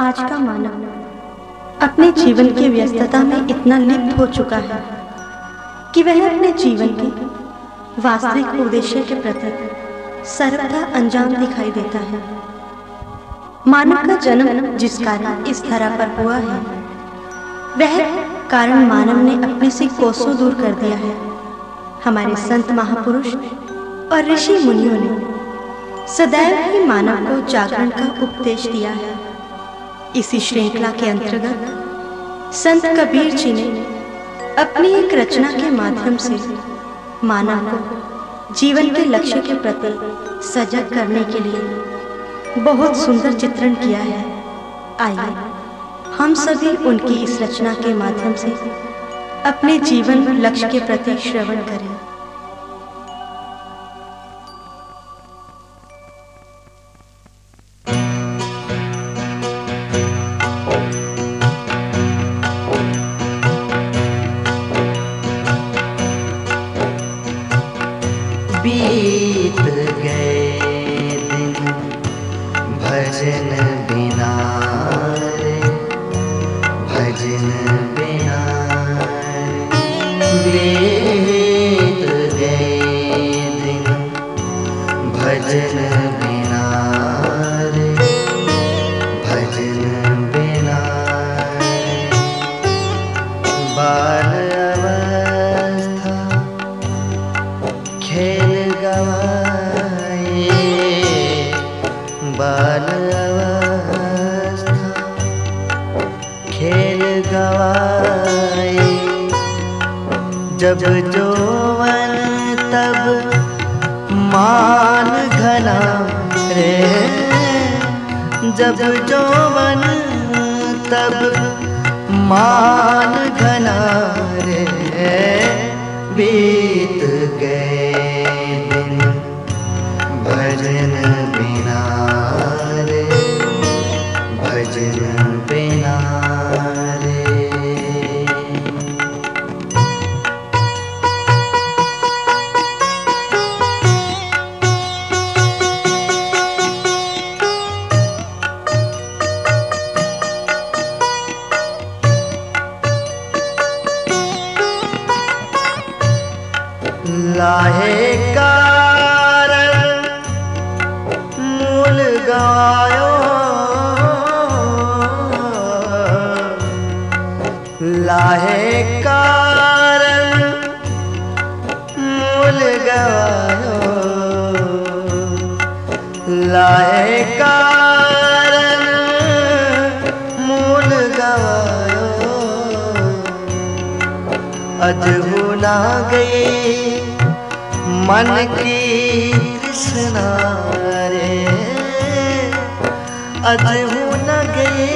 आज का मानव अपने जीवन की व्यस्तता में इतना लिप्त हो चुका है कि वह अपने जीवन के वास्तविक उद्देश्य के प्रति सर्वथा अनजान दिखाई देता है। मानव का जन्म जिस कारण इस धरा पर हुआ है वह कारण मानव ने अपने से कोसों दूर कर दिया है। हमारे संत महापुरुष और ऋषि मुनियों ने सदैव ही मानव को जागरण का उपदेश दिया है। इसी श्रृंखला के अंतर्गत संत कबीर जी ने अपनी एक रचना के माध्यम से मानव को जीवन के लक्ष्य के प्रति सजग करने के लिए बहुत सुंदर चित्रण किया है। आइए, हम सभी उनकी इस रचना के माध्यम से अपने जीवन लक्ष्य के प्रति श्रवण करें। खेल गवाए जब जोवन तब मान घना रे। जब जोवन तब मान घना रे। बीत गए दिन भजन बिना। ना गई। मन की कृष्णा रे अजहू न गई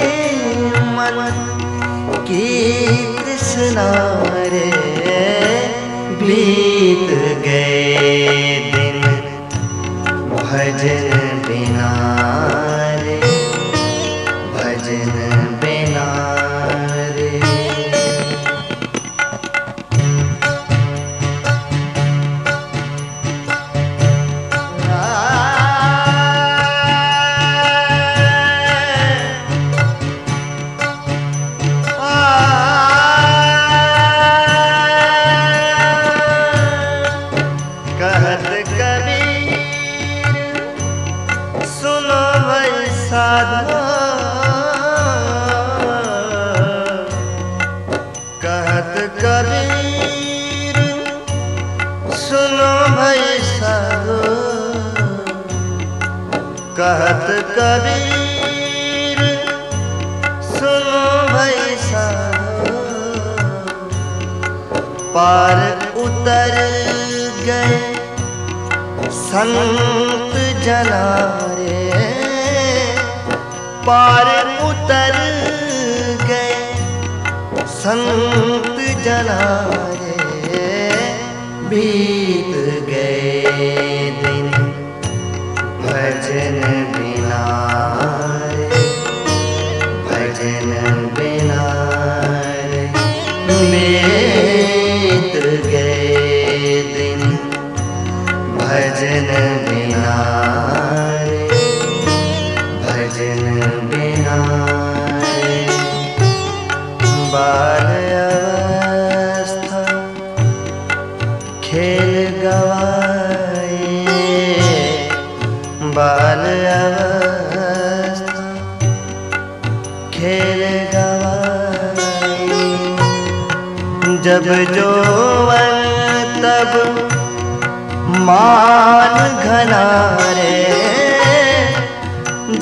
मन की कृष्णा रे बीत गए दिन भजन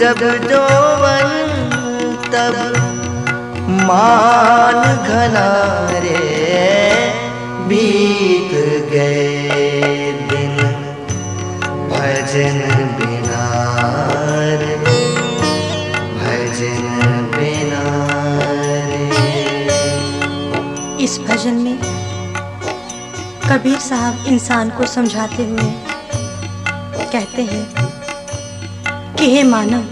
जब जो तब मान घना रे बीत गए दिन। भजन बिना भजन इस भजन में कबीर साहब इंसान को समझाते हुए कहते हैं कि हे मानव,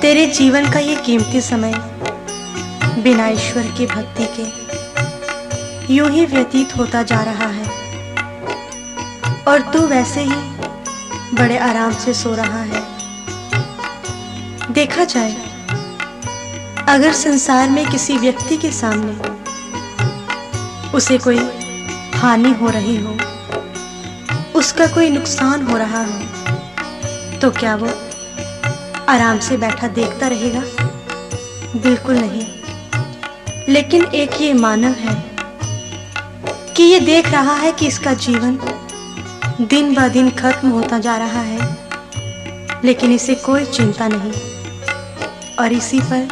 तेरे जीवन का ये कीमती समय बिना ईश्वर की भक्ति के यूँ ही व्यतीत होता जा रहा है। और तू वैसे ही बड़े आराम से सो रहा है। देखा जाए, अगर संसार में किसी व्यक्ति के सामने उसे कोई हानि हो रही हो, उसका कोई नुकसान हो रहा हो तो क्या वो आराम से बैठा देखता रहेगा? बिल्कुल नहीं। लेकिन एक ये मानव है कि ये देख रहा है कि इसका जीवन दिन ब दिन खत्म होता जा रहा है, लेकिन इसे कोई चिंता नहीं। और इसी पर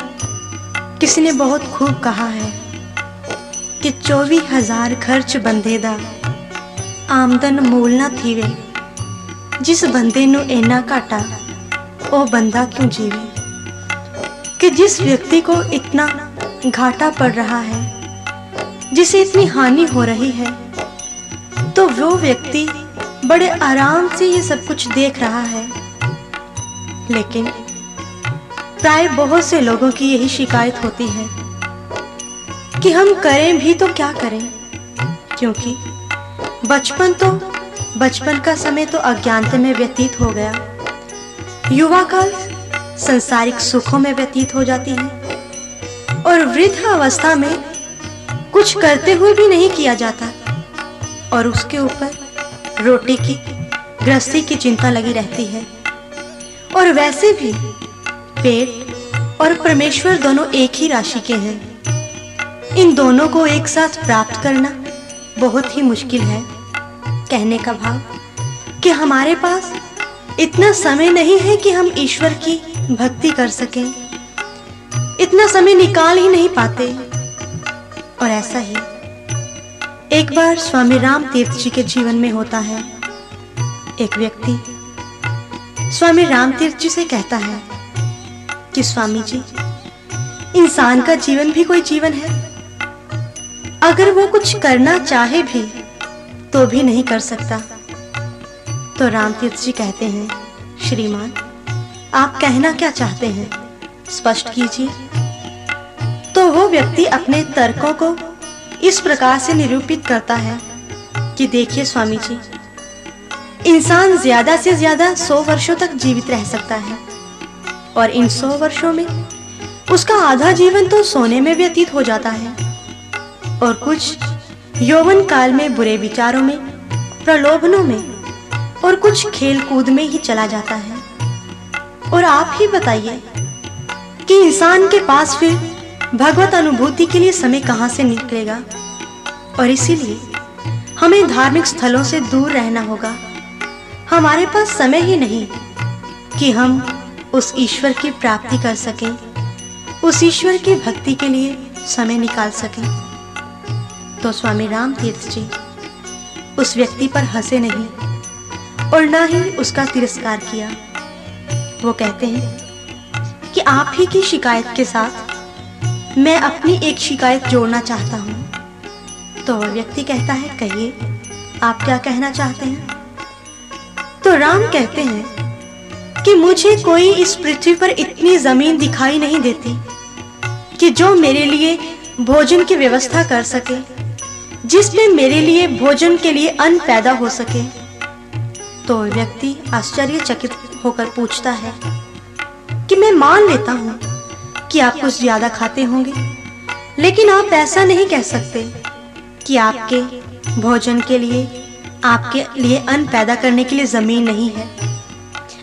किसी ने बहुत खूब कहा है कि चौबीस हज़ार खर्च बंदेदा आमदन मूल ना थी वे जिस बंदे नु इना घाटा ओ बंदा क्यों जीवे? कि जिस व्यक्ति को इतना घाटा पड़ रहा है, जिसे इतनी हानि हो रही है तो वो व्यक्ति बड़े आराम से ये सब कुछ देख रहा है। लेकिन प्राय बहुत से लोगों की यही शिकायत होती है कि हम करें भी तो क्या करें? क्योंकि बचपन तो बचपन का समय तो अज्ञानता में व्यतीत हो गया। युवा काल संसारिक सुखों में व्यतीत हो जाती है। और वृद्ध अवस्था में कुछ करते हुए भी नहीं किया जाता। और उसके ऊपर रोटी की गृहस्थी की चिंता लगी रहती है। और वैसे भी पेट और परमेश्वर दोनों एक ही राशि के हैं। इन दोनों को एक साथ प्राप्त करना बहुत ही मुश्किल है। कहने का भाव कि हमारे पास इतना समय नहीं है कि हम ईश्वर की भक्ति कर सकें। इतना समय निकाल ही नहीं पाते। और ऐसा ही एक बार स्वामी राम तीर्थ जी के जीवन में होता है। एक व्यक्ति स्वामी राम तीर्थ जी से कहता है कि स्वामी जी, इंसान का जीवन भी कोई जीवन है। अगर वो कुछ करना चाहे भी तो भी नहीं कर सकता। तो राम तीर्थ जी कहते हैं, श्रीमान, आप कहना क्या चाहते हैं? स्पष्ट कीजिए। तो वो व्यक्ति अपने तर्कों को इस प्रकार से निरूपित करता है कि देखिए स्वामी जी इंसान ज़्यादा से ज़्यादा सौ वर्षों तक जीवित रह सकता है और इन सौ वर्षों में उसका आधा जीवन तो सोने में व्यतीत हो जाता है और कुछ यौवन काल में बुरे विचारों में, प्रलोभनों में और कुछ खेल कूद में ही चला जाता है। और आप ही बताइए कि इंसान के पास फिर भगवत अनुभूति के लिए समय कहाँ से निकलेगा? और इसीलिए हमें धार्मिक स्थलों से दूर रहना होगा। हमारे पास समय ही नहीं कि हम उस ईश्वर की प्राप्ति कर सकें, उस ईश्वर की भक्ति के लिए समय निकाल सकें। तो स्वामी राम तीर्थ जी, उस व्यक्ति पर हंसे नहीं और ना ही उसका तिरस्कार किया। वो कहते हैं कि आप ही की शिकायत के साथ मैं अपनी एक शिकायत जोड़ना चाहता हूँ। तो वह व्यक्ति कहता है, कहिए, आप क्या कहना चाहते हैं? तो राम कहते हैं कि मुझे कोई इस पृथ्वी पर इतनी ज़मीन दिखाई नहीं देती कि जो मेरे लिए भोजन की व्यवस्था कर सके। जिसमें मेरे लिए भोजन के लिए अन्न पैदा हो सके। तो व्यक्ति आश्चर्यचकित होकर पूछता है कि मैं मान लेता हूँ कि आप कुछ ज़्यादा खाते होंगे, लेकिन आप ऐसा नहीं कह सकते कि आपके भोजन के लिए, आपके लिए अन्न पैदा करने के लिए ज़मीन नहीं है।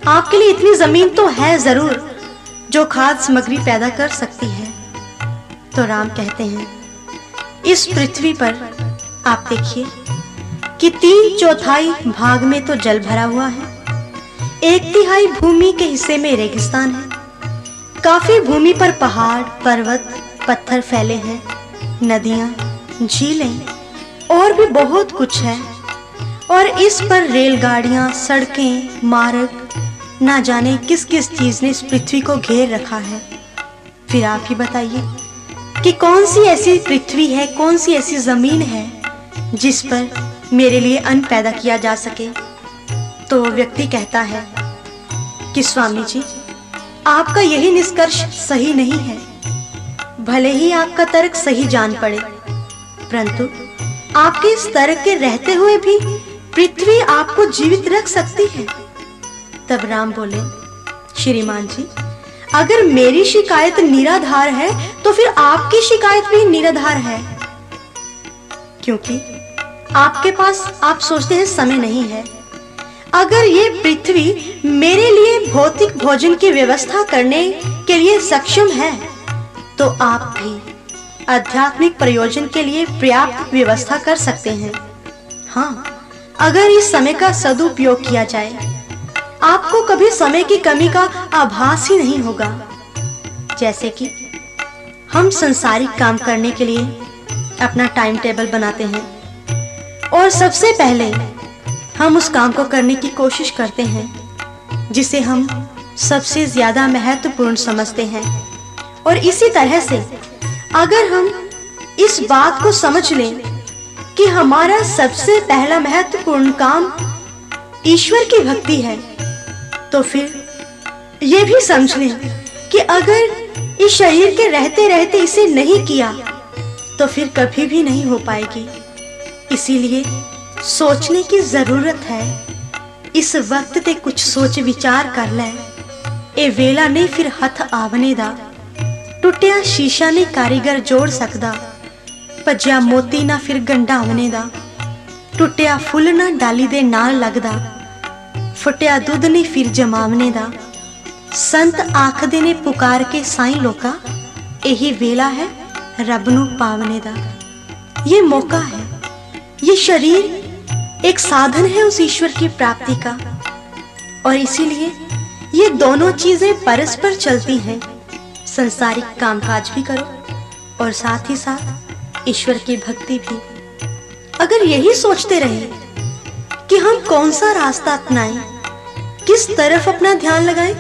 आपके लिए इतनी ज़मीन तो है ज़रूर जो खाद सामग्री पैदा कर सकती है। तो राम कहते हैं, इस पृथ्वी पर आप देखिए कि तीन चौथाई भाग में तो जल भरा हुआ है। एक तिहाई भूमि के हिस्से में रेगिस्तान है। काफ़ी भूमि पर पहाड़, पर्वत, पत्थर फैले हैं, नदियाँ, झीलें, और भी बहुत कुछ है। और इस पर रेलगाड़ियाँ, सड़कें, मार्ग, ना जाने किस किस चीज़ ने इस पृथ्वी को घेर रखा है। फिर आप ही बताइए कि कौन सी ऐसी पृथ्वी है, कौन सी ऐसी ज़मीन है जिस पर मेरे लिए अन्न पैदा किया जा सके तो व्यक्ति कहता है कि, स्वामी जी, आपका यही निष्कर्ष सही नहीं है। भले ही आपका तर्क सही जान पड़े, परंतु आपके इस तर्क के रहते हुए भी पृथ्वी आपको जीवित रख सकती है। तब राम बोले, श्रीमान जी, अगर मेरी शिकायत निराधार है तो फिर आपकी शिकायत भी निराधार है। क्योंकि आपके पास आप सोचते हैं समय नहीं है। अगर ये पृथ्वी मेरे लिए भौतिक भोजन की व्यवस्था करने के लिए सक्षम है तो आप भी आध्यात्मिक प्रयोजन के लिए पर्याप्त व्यवस्था कर सकते हैं। हाँ अगर इस समय का सदुपयोग किया जाए, आपको कभी समय की कमी का आभास ही नहीं होगा। जैसे कि हम संसारिक काम करने के लिए अपना टाइम टेबल बनाते हैं। और सबसे पहले हम उस काम को करने की कोशिश करते हैं, जिसे हम सबसे ज़्यादा महत्वपूर्ण समझते हैं। और इसी तरह से अगर हम इस बात को समझ लें कि हमारा सबसे पहला महत्वपूर्ण काम ईश्वर की भक्ति है तो फिर ये भी समझ लें कि अगर इस शरीर के रहते रहते इसे नहीं किया तो फिर कभी भी नहीं हो पाएगी। इसीलिए सोचने की जरूरत है इस वक्त ते कुछ सोच विचार कर ले ए वेला नहीं फिर हथ आवने दा टुटिया शीशा नहीं कारीगर जोड़ सकदा ਭੱਜਿਆ मोती ना फिर गंढावने दा टुटिया फुल ना डाली दे नाल लगदा ਫਟਿਆ ਦੁੱਧ ਨਹੀਂ ਫਿਰ ਜਮਾਵਨੇ ਦਾ ਸੰਤ ਆਖਦੇ ਨੇ ਪੁਕਾਰ ਕੇ ਸਾਈਂ ਲੋਕਾ ਇਹੀ ਵੇਲਾ ਹੈ ਰੱਬ ਨੂੰ ਪਾਵਨੇ ਦਾ ये मौका है ये शरीर एक साधन है उस ईश्वर की प्राप्ति का। और इसीलिए ये दोनों चीज़ें परस्पर चलती हैं। संसारिक कामकाज भी करो और साथ ही साथ ईश्वर की भक्ति भी। अगर यही सोचते रहे कि हम कौन सा रास्ता अपनाएँ, किस तरफ़ अपना ध्यान लगाएँ,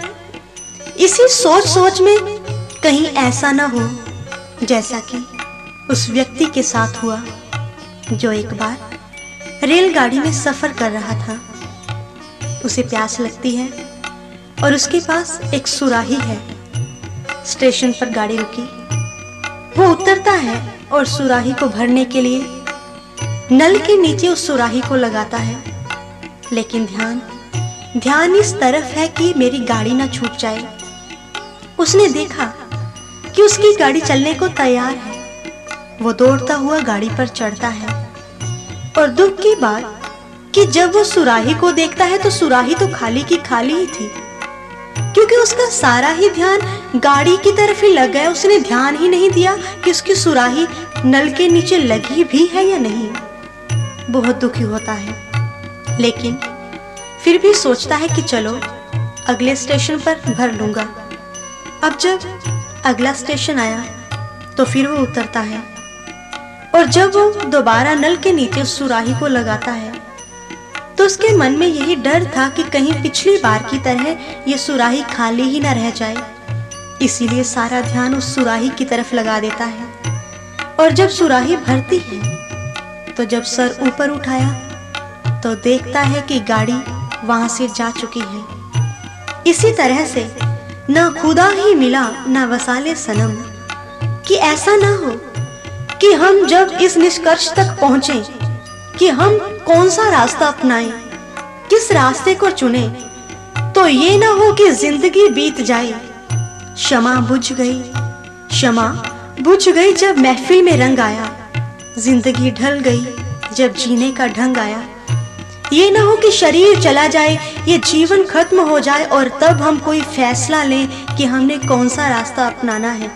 इसी सोच सोच में कहीं ऐसा ना हो जैसा कि उस व्यक्ति के साथ हुआ। जो एक बार रेलगाड़ी में सफ़र कर रहा था। उसे प्यास लगती है और उसके पास एक सुराही है। स्टेशन पर गाड़ी रुकी। वो उतरता है और सुराही को भरने के लिए नल के नीचे उस सुराही को लगाता है। लेकिन ध्यान ध्यान इस तरफ़ है कि मेरी गाड़ी ना छूट जाए। उसने देखा कि उसकी गाड़ी चलने को तैयार है। वो दौड़ता हुआ गाड़ी पर चढ़ता है। और दुख की बात कि जब वो सुराही को देखता है तो सुराही तो खाली की खाली ही थी। क्योंकि उसका सारा ही ध्यान गाड़ी की तरफ़ ही लग गया। उसने ध्यान ही नहीं दिया कि उसकी सुराही नल के नीचे लगी भी है या नहीं। बहुत दुखी होता है। लेकिन फिर भी सोचता है कि चलो, अगले स्टेशन पर भर लूँगा। अब जब अगला स्टेशन आया तो फिर वो उतरता है। और जब वो दोबारा नल के नीचे सुराही को लगाता है तो उसके मन में यही डर था कि कहीं पिछली बार की तरह ये सुराही खाली ही ना रह जाए। इसीलिए सारा ध्यान उस सुराही की तरफ़ लगा देता है। और जब सुराही भरती है तो जब सर ऊपर उठाया तो देखता है कि गाड़ी वहाँ से जा चुकी है। इसी तरह से ना खुदा ही मिला, ना वसाले सनम, कि ऐसा ना हो कि हम जब इस निष्कर्ष तक पहुँचे कि हम कौन सा रास्ता अपनाएँ, किस रास्ते को चुने तो ये ना हो कि ज़िंदगी बीत जाए। क्षमा बुझ गई। क्षमा बुझ गई जब महफिल में रंग आया। ज़िंदगी ढल गई जब जीने का ढंग आया। ये ना हो कि शरीर चला जाए, ये जीवन खत्म हो जाए और तब हम कोई फैसला लें कि हमने कौन सा रास्ता अपनाना है।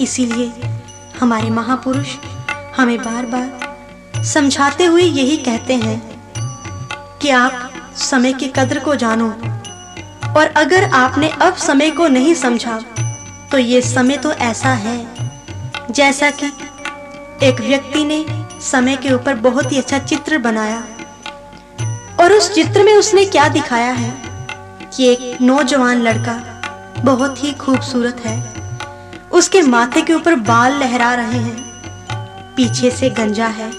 इसीलिए हमारे महापुरुष हमें बार बार समझाते हुए यही कहते हैं कि आप समय की कद्र को जानो और अगर आपने अब समय को नहीं समझा तो ये समय तो ऐसा है जैसा कि एक व्यक्ति ने समय के ऊपर बहुत ही अच्छा चित्र बनाया और उस चित्र में उसने क्या दिखाया है कि एक नौजवान लड़का बहुत ही खूबसूरत है। उसके माथे के ऊपर बाल लहरा रहे हैं। पीछे से गंजा है।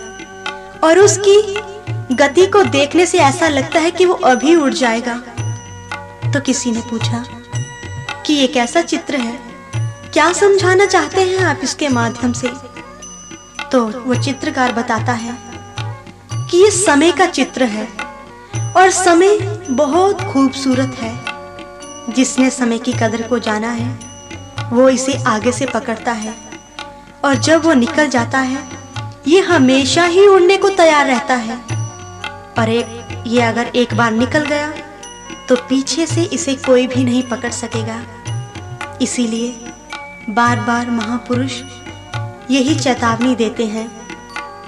और उसकी गति को देखने से ऐसा लगता है कि वो अभी उड़ जाएगा। तो किसी ने पूछा, कि ये कैसा चित्र है? क्या समझाना चाहते हैं आप इसके माध्यम से? तो वो चित्रकार बताता है कि ये समय का चित्र है और समय बहुत खूबसूरत है। जिसने समय की कदर को जाना है वो इसे आगे से पकड़ता है। और जब वो निकल जाता है, ये हमेशा ही उड़ने को तैयार रहता है। और एक ये अगर एक बार निकल गया तो पीछे से इसे कोई भी नहीं पकड़ सकेगा। इसीलिए बार बार महापुरुष यही चेतावनी देते हैं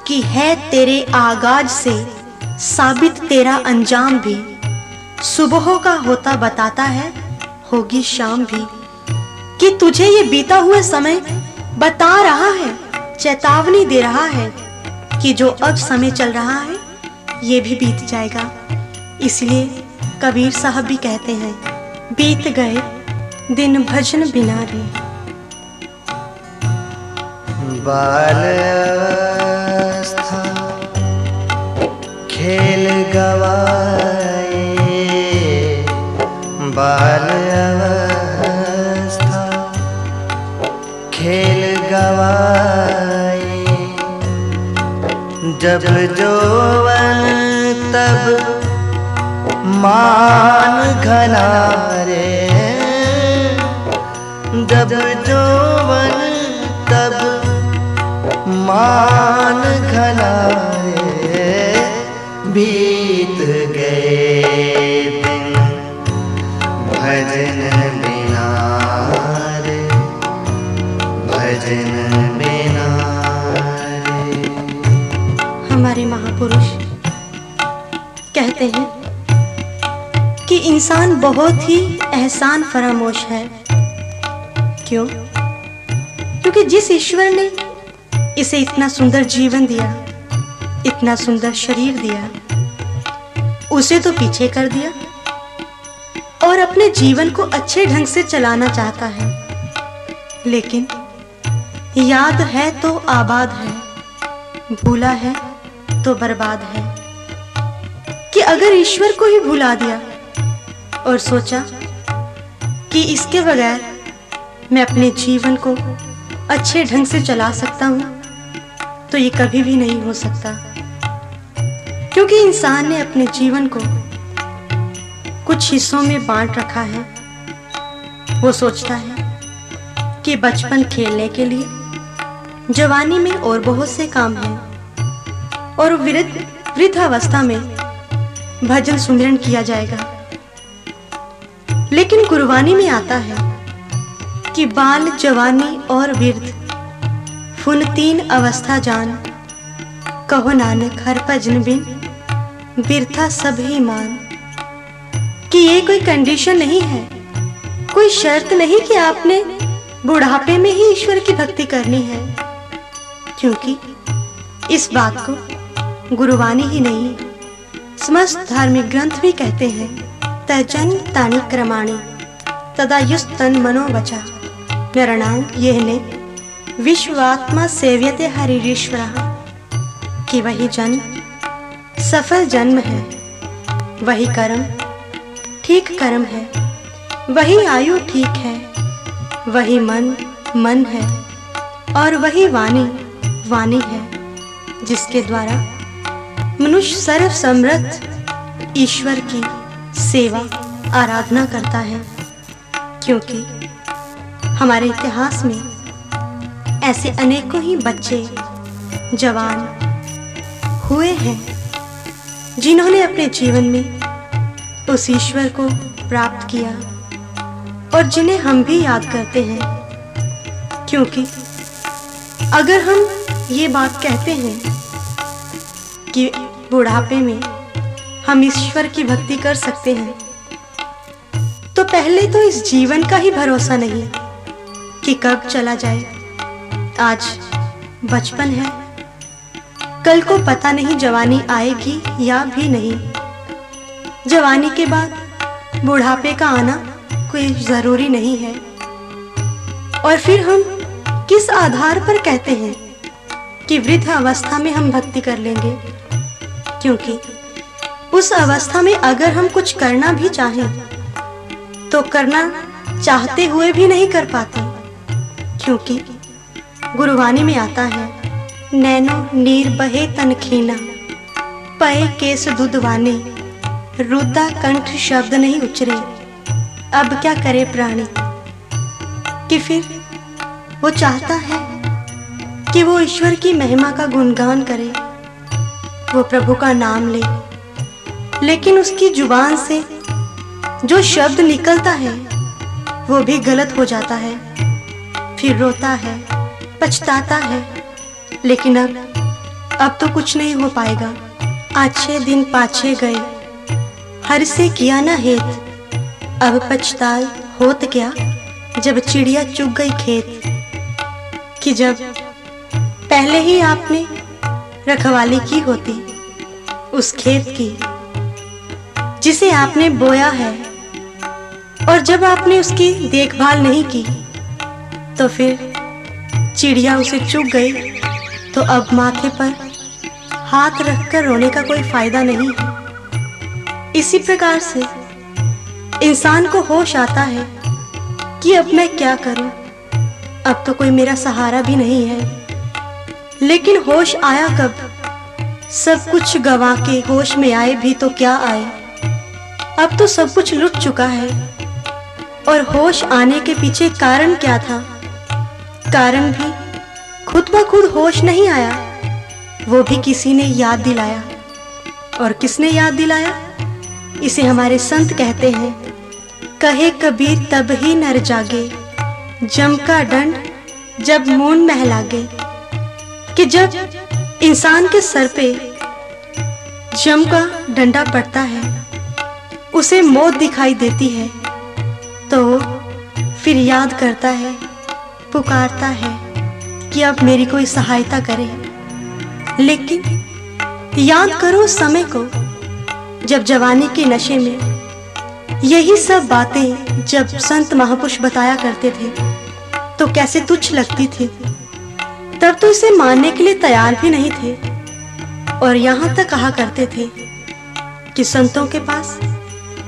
कि है तेरे आगाज़ से साबित तेरा अंजाम भी। सुबह का होता बताता है, होगी शाम भी। कि तुझे ये बीता हुआ समय बता रहा है, चेतावनी दे रहा है कि जो अब समय चल रहा है, ये भी बीत जाएगा। इसलिए कबीर साहब भी कहते हैं, बीत गए दिन भजन बिना रे। बाल खेल गवाए, बाल गवाए। जब जोवन तब मान घना रे जब जोवन तब मान घना बीत गए दिन, भजन कहते हैं कि इंसान बहुत ही एहसान फरामोश है। क्यों? क्योंकि जिस ईश्वर ने इसे इतना सुंदर जीवन दिया, इतना सुंदर शरीर दिया, उसे तो पीछे कर दिया और अपने जीवन को अच्छे ढंग से चलाना चाहता है। लेकिन याद है तो आबाद है, भूला है तो बर्बाद है। अगर ईश्वर को ही भुला दिया और सोचा कि इसके बगैर मैं अपने जीवन को अच्छे ढंग से चला सकता हूँ तो ये कभी भी नहीं हो सकता। क्योंकि इंसान ने अपने जीवन को कुछ हिस्सों में बांट रखा है। वो सोचता है कि बचपन खेलने के लिए जवानी में और बहुत से काम हैं और वृद्ध वृद्धावस्था में भजन सुमिरन किया जाएगा। लेकिन कुर्बानी में आता है कि बाल जवानी और वृद्ध फुन तीन अवस्था जान, कहो नानक हर भजन बिन, बिरथा सब ही मान। कि ये कोई कंडीशन नहीं है, कोई शर्त नहीं कि आपने बुढ़ापे में ही ईश्वर की भक्ति करनी है। क्योंकि इस बात को गुरुवाणी ही नहीं समस्त धार्मिक ग्रंथ भी कहते हैं, तजन तानी क्रमाणी तदा युस्तन मनोवचा नरणांग यह ने विश्वात्मा सेव्यते हरिश्वर कि वही जन, सफल जन्म है। वही कर्म, ठीक कर्म है। वही आयु ठीक है। वही मन मन है। और वही वाणी वाणी है, जिसके द्वारा मनुष्य सर्व समृद्ध, ईश्वर की सेवा, आराधना करता है। क्योंकि हमारे इतिहास में ऐसे अनेकों ही बच्चे, जवान हुए हैं, जिन्होंने अपने जीवन में उस ईश्वर को प्राप्त किया और जिन्हें हम भी याद करते हैं। क्योंकि अगर हम ये बात कहते हैं कि बुढ़ापे में हम ईश्वर की भक्ति कर सकते हैं। तो पहले तो इस जीवन का ही भरोसा नहीं कि कब चला जाए। आज बचपन है। कल को पता नहीं जवानी आएगी या भी नहीं। जवानी के बाद बुढ़ापे का आना कोई ज़रूरी नहीं है। और फिर हम किस आधार पर कहते हैं कि वृद्ध अवस्था में हम भक्ति कर लेंगे? क्योंकि उस अवस्था में अगर हम कुछ करना भी चाहें तो करना चाहते हुए भी नहीं कर पाते। क्योंकि गुरुवाणी में आता है, नैनो नीर बहे तन खीना, पए केस दुधवाने रुदा कंठ शब्द नहीं उचरे, अब क्या करे प्राणी? कि फिर वो चाहता है कि वो ईश्वर की महिमा का गुणगान करे। वो प्रभु का नाम ले। लेकिन उसकी ज़ुबान से जो शब्द निकलता है, वो भी गलत हो जाता है। फिर रोता है, पछताता है, लेकिन अब अब तो कुछ नहीं हो पाएगा। अच्छे दिन पाछे गए। हर से किया ना हेत। अब पछताल होत क्या? जब चिड़िया चुग गई खेत। कि जब, पहले ही आपने रखवाली की होती, उस खेत की, जिसे आपने बोया है। और जब आपने उसकी देखभाल नहीं की तो फिर चिड़िया उसे चुग गई। तो अब माथे पर हाथ रखकर रोने का कोई फ़ायदा नहीं है। इसी प्रकार से इंसान को होश आता है कि अब मैं क्या करूँ? अब तो कोई मेरा सहारा भी नहीं है। लेकिन होश आया कब? सब कुछ गवा के होश में आए भी तो क्या आए? अब तो सब कुछ लुट चुका है। और होश आने के पीछे कारण क्या था? कारण भी खुद ब खुद होश नहीं आया। वो भी किसी ने याद दिलाया। और किसने याद दिलाया? इसे हमारे संत कहते हैं, कहे कबीर तब ही नर जागे, जम का डंड जब मून महलागे। कि जब इंसान के सर पे जम का डंडा पड़ता है, उसे मौत दिखाई देती है तो फिर याद करता है, पुकारता है कि अब मेरी कोई सहायता करे। लेकिन याद करो समय को, जब जवानी के नशे में यही सब बातें जब संत महापुरुष बताया करते थे तो कैसे तुच्छ लगती थी। तब तो इसे मानने के लिए तैयार भी नहीं थे। और यहाँ तक कहा करते थे कि संतों के पास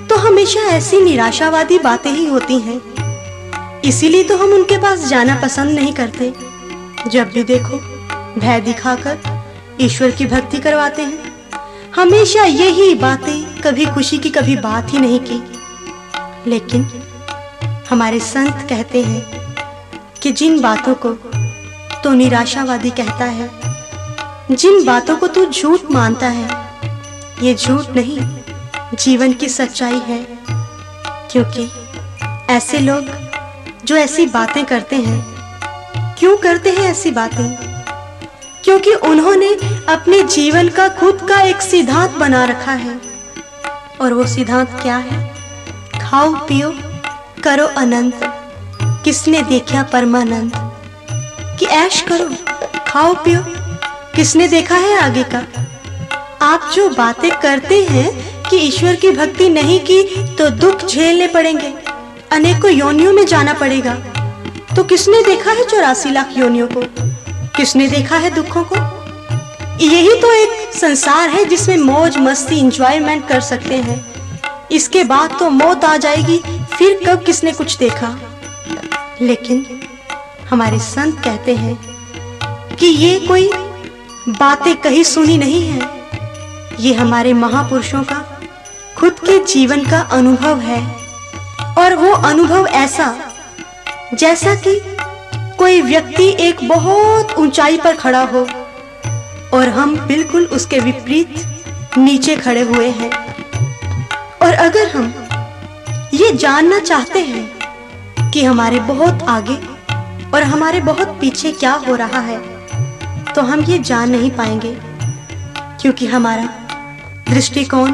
तो हमेशा ऐसी निराशावादी बातें ही होती हैं। इसीलिए तो हम उनके पास जाना पसंद नहीं करते। जब भी देखो, भय दिखाकर ईश्वर की भक्ति करवाते हैं। हमेशा यही बातें, कभी खुशी की, कभी बात ही नहीं की। लेकिन हमारे संत कहते हैं कि जिन बातों को तो निराशावादी कहता है, जिन बातों को तू झूठ मानता है, ये झूठ नहीं, जीवन की सच्चाई है। क्योंकि ऐसे लोग जो ऐसी बातें करते हैं, क्यों करते हैं ऐसी बातें? क्योंकि उन्होंने अपने जीवन का खुद का एक सिद्धांत बना रखा है। और वो सिद्धांत क्या है? खाओ, पियो, करो अनंत। किसने देखा परमानंद? कि ऐश करो, खाओ पियो। किसने देखा है आगे का? आप जो बातें करते हैं कि ईश्वर की भक्ति नहीं की तो दुख झेलने पड़ेंगे। अनेकों योनियों में जाना पड़ेगा। तो किसने देखा है चौरासी लाख योनियों को? किसने देखा है दुखों को? यही तो एक संसार है जिसमें मौज, मस्ती इंजॉयमेंट कर सकते हैं। इसके बाद तो मौत आ जाएगी, फिर कब किसने कुछ देखा? लेकिन हमारे संत कहते हैं कि ये कोई बातें कहीं सुनी नहीं है। ये हमारे महापुरुषों का, खुद के जीवन का अनुभव है। और वो अनुभव ऐसा, जैसा कि कोई व्यक्ति एक बहुत ऊंचाई पर खड़ा हो और हम बिल्कुल उसके विपरीत नीचे खड़े हुए हैं। और अगर हम ये जानना चाहते हैं कि हमारे बहुत आगे और हमारे बहुत पीछे क्या हो रहा है तो हम ये जान नहीं पाएँगे, क्योंकि हमारा दृष्टिकोण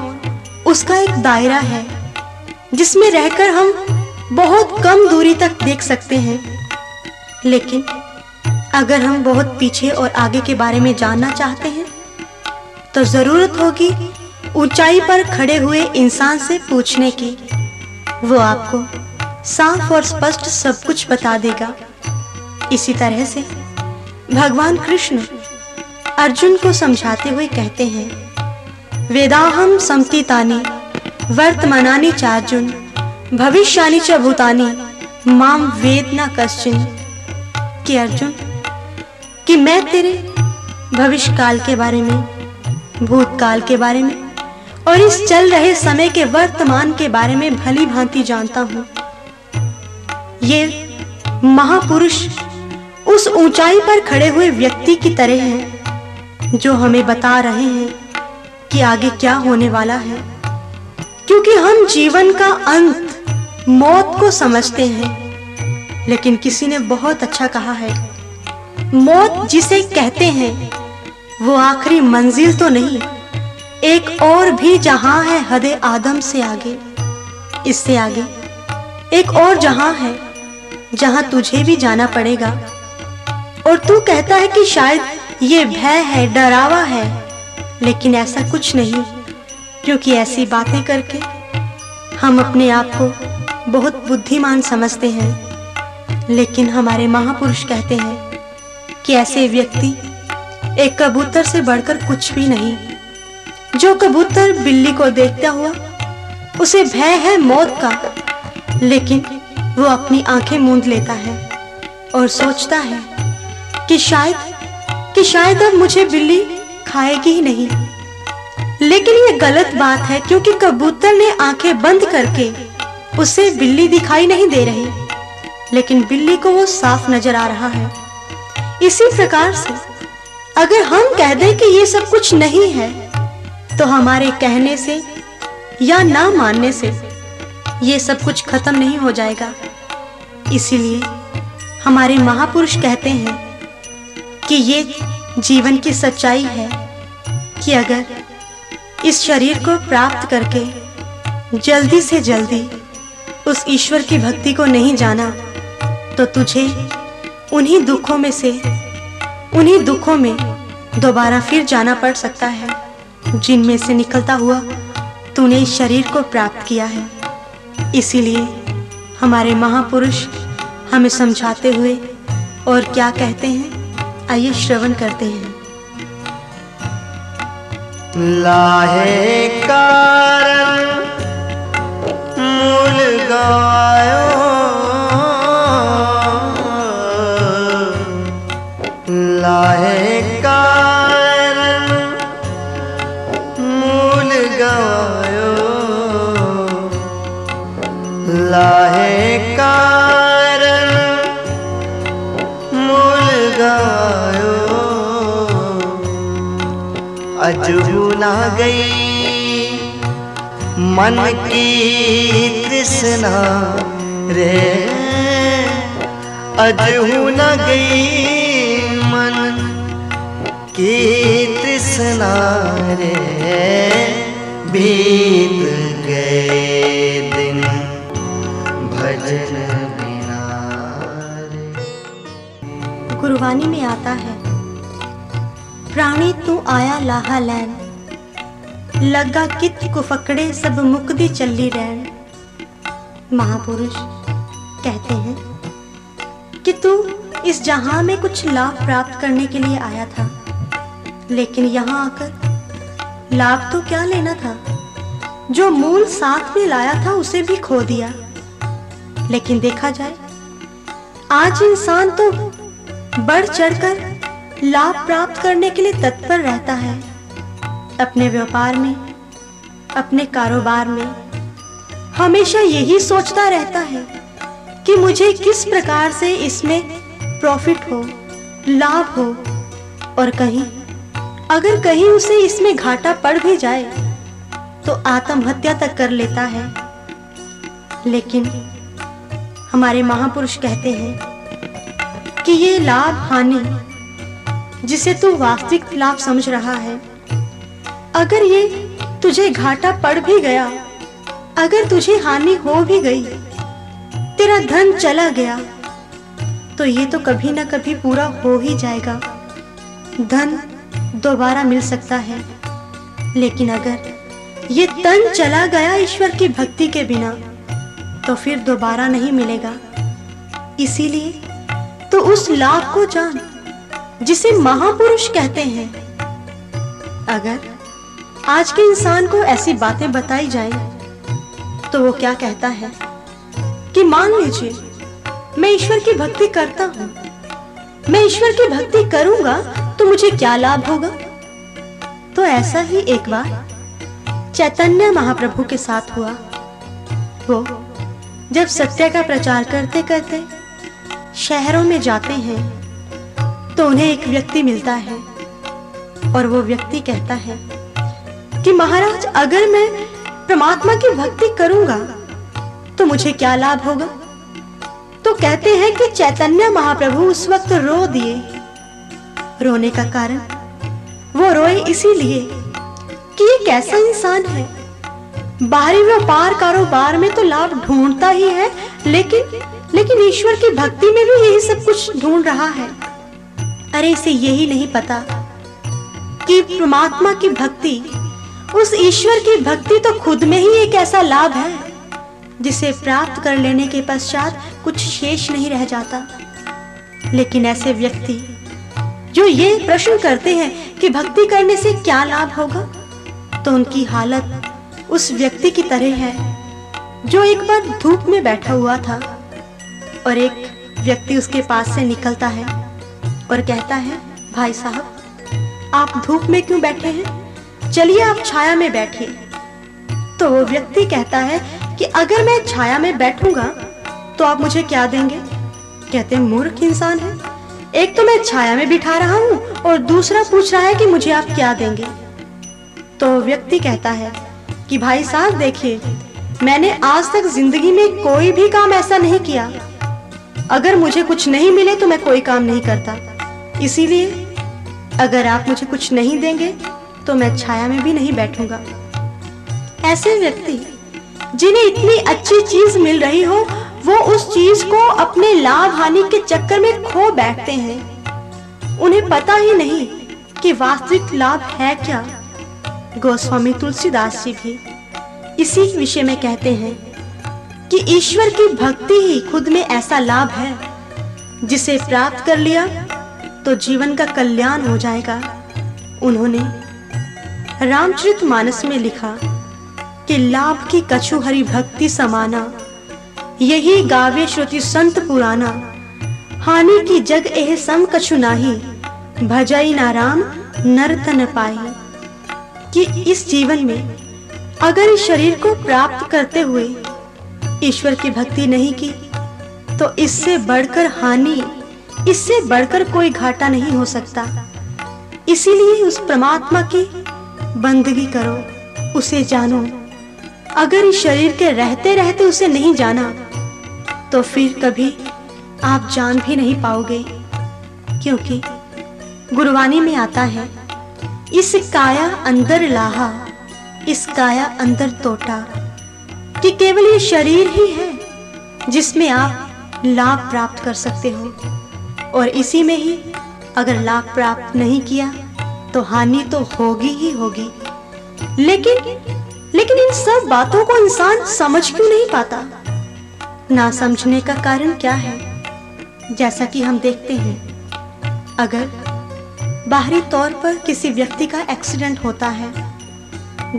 उसका एक दायरा है, जिसमें रहकर हम बहुत कम दूरी तक देख सकते हैं। लेकिन अगर हम बहुत पीछे और आगे के बारे में जानना चाहते हैं तो ज़रूरत होगी ऊंचाई पर खड़े हुए इंसान से पूछने की। वो आपको साफ़ और स्पष्ट सब कुछ बता देगा। इसी तरह से भगवान कृष्ण अर्जुन को समझाते हुए कहते हैं, वेदाहम समतीतानी वर्तमानानि चार्जुन, भविष्यानि च भूतानि, माम वेद न कश्चिन। कि अर्जुन, कि मैं तेरे भविष्य काल के बारे में, भूतकाल के बारे में, और इस चल रहे समय के वर्तमान के बारे में भली भांति जानता हूँ। ये महापुरुष उस ऊंचाई पर खड़े हुए व्यक्ति की तरह हैं, जो हमें बता रहे हैं कि आगे क्या होने वाला है। क्योंकि हम जीवन का अंत मौत को समझते हैं, लेकिन किसी ने बहुत अच्छा कहा है। मौत जिसे कहते हैं, वो आखिरी मंजिल तो नहीं, एक और भी जहाँ है हदे आदम से आगे। इससे आगे एक और जहाँ है, जहाँ तुझे भी जाना पड़ेगा। और तू कहता है कि शायद ये भय है, डरावा है, लेकिन ऐसा कुछ नहीं, क्योंकि ऐसी बातें करके हम अपने आप को बहुत बुद्धिमान समझते हैं। लेकिन हमारे महापुरुष कहते हैं कि ऐसे व्यक्ति एक कबूतर से बढ़कर कुछ भी नहीं। जो कबूतर बिल्ली को देखता हुआ, उसे भय है मौत का, लेकिन वो अपनी आँखें मूंद लेता है और सोचता है कि शायद कि शायद अब मुझे बिल्ली खाएगी ही नहीं। लेकिन ये गलत बात है क्योंकि कबूतर ने आँखें बंद करके उसे बिल्ली दिखाई नहीं दे रही। लेकिन बिल्ली को वो साफ़ नज़र आ रहा है। इसी प्रकार से अगर हम कह दें कि ये सब कुछ नहीं है तो हमारे कहने से या ना मानने से ये सब कुछ खत्म नहीं हो जाएगा। इसीलिए हमारे महापुरुष कहते हैं कि ये जीवन की सच्चाई है कि अगर इस शरीर को प्राप्त करके जल्दी से जल्दी उस ईश्वर की भक्ति को नहीं जाना तो तुझे उन्हीं दुखों में से, उन्हीं दुखों में दोबारा फिर जाना पड़ सकता है, जिनमें से निकलता हुआ तूने इस शरीर को प्राप्त किया है। इसीलिए हमारे महापुरुष हमें समझाते हुए और क्या कहते हैं? आइए श्रवण करते हैं। लाहे कारण मूल गायो लाहे कारण मूल गायो लाहे ना गई। मन की तृष्णा रे। अजहू न गई मन की तृष्णा रे। बीत गए दिन भजन बिना गुरबानी में आता है प्राणी तू आया लाहा लैन। लगा कित कुफकड़े सब मुकदी चली रैन। महापुरुष कहते हैं कि तू इस जहाँ में कुछ लाभ प्राप्त करने के लिए आया था। लेकिन यहाँ आकर लाभ तो क्या लेना था? जो मूल साथ में लाया था उसे भी खो दिया। लेकिन देखा जाए, आज इंसान तो बढ़ चढ़कर लाभ प्राप्त करने के लिए तत्पर रहता है। अपने व्यापार में, अपने कारोबार में, हमेशा यही सोचता रहता है कि मुझे किस प्रकार से इसमें प्रॉफिट हो, लाभ हो और कहीं, अगर कहीं उसे इसमें घाटा पड़ भी जाए तो आत्महत्या तक कर लेता है। लेकिन हमारे महापुरुष कहते हैं कि ये लाभ हानि जिसे तू वास्तविक लाभ समझ रहा है। अगर ये तुझे घाटा पड़ भी गया, अगर तुझे हानि हो भी गई, तेरा धन चला गया तो ये तो कभी ना कभी पूरा हो ही जाएगा। धन दोबारा मिल सकता है, लेकिन अगर ये तन चला गया ईश्वर की भक्ति के बिना तो फिर दोबारा नहीं मिलेगा। इसीलिए तो उस लाभ को जान। जिसे महापुरुष कहते हैं। अगर आज के इंसान को ऐसी बातें बताई जाए तो वो क्या कहता है? कि मान लीजिए, मैं ईश्वर की भक्ति करता हूँ। मैं ईश्वर की भक्ति करूँगा तो मुझे क्या लाभ होगा? तो ऐसा ही एक बार चैतन्य महाप्रभु के साथ हुआ। वो जब सत्य का प्रचार करते करते शहरों में जाते हैं तो उन्हें एक व्यक्ति मिलता है और वो व्यक्ति कहता है कि महाराज, अगर मैं परमात्मा की भक्ति करूँगा तो मुझे क्या लाभ होगा? तो कहते हैं कि चैतन्य महाप्रभु उस वक्त रो दिए। रोने का कारण? वो रोए इसीलिए कि ये कैसा इंसान है। बाहरी व्यापार कारोबार में तो लाभ ढूंढता ही है, लेकिन लेकिन ईश्वर की भक्ति में भी यही सब कुछ ढूंढ रहा है। अरे इसे यही नहीं पता कि परमात्मा की भक्ति, उस ईश्वर की भक्ति तो खुद में ही एक ऐसा लाभ है, जिसे प्राप्त कर लेने के पश्चात कुछ शेष नहीं रह जाता। लेकिन ऐसे व्यक्ति, जो ये प्रश्न करते हैं कि भक्ति करने से क्या लाभ होगा तो उनकी हालत उस व्यक्ति की तरह है, जो एक बार धूप में बैठा हुआ था और एक व्यक्ति उसके पास से निकलता है। और कहता है, भाई साहब, आप धूप में क्यों बैठे हैं? चलिए आप छाया में बैठिए। तो वो व्यक्ति कहता है कि, अगर मैं छाया में बैठूँगा तो आप मुझे क्या देंगे? कहते, मूर्ख इंसान है। एक तो मैं छाया में बिठा रहा हूँ और दूसरा पूछ रहा है कि मुझे आप क्या देंगे? तो व्यक्ति कहता है कि, भाई साहब, देखिए, मैंने आज तक ज़िंदगी में कोई भी काम ऐसा नहीं किया। अगर मुझे कुछ नहीं मिले तो मैं कोई काम नहीं करता। इसीलिए अगर आप मुझे कुछ नहीं देंगे तो मैं छाया में भी नहीं बैठूँगा। ऐसे व्यक्ति, जिन्हें इतनी अच्छी चीज़ मिल रही हो, वो उस चीज़ को अपने लाभ हानि के चक्कर में खो बैठते हैं। उन्हें पता ही नहीं कि वास्तविक लाभ है क्या। गोस्वामी तुलसीदास जी भी इसी विषय में कहते हैं कि ईश्वर की भक्ति ही खुद में ऐसा लाभ है, जिसे प्राप्त कर लिया तो जीवन का कल्याण हो जाएगा। उन्होंने रामचरित मानस में लिखा कि लाभ की कछु हरि भक्ति समाना, यही गावे श्रुति संत पुराना। हानि की जग एह सम कछु नाही, भजई ना राम नर्तन पाई। कि इस जीवन में अगर इस शरीर को प्राप्त करते हुए ईश्वर की भक्ति नहीं की तो इससे बढ़कर हानि इससे बढ़कर कोई घाटा नहीं हो सकता। इसीलिए उस परमात्मा की बंदगी करो, उसे जानो। अगर इस शरीर के रहते रहते उसे नहीं जाना तो फिर कभी आप जान भी नहीं पाओगे। क्योंकि गुरबानी में आता है, इस काया अंदर लाहा, इस काया अंदर तोटा। कि केवल ये शरीर ही है जिसमें आप लाभ प्राप्त कर सकते हो। और इसी में ही अगर लाभ प्राप्त नहीं किया तो हानि तो होगी ही होगी। लेकिन लेकिन इन सब बातों को इंसान समझ क्यों नहीं पाता? ना समझने का कारण क्या है? जैसा कि हम देखते हैं, अगर बाहरी तौर पर किसी व्यक्ति का एक्सीडेंट होता है,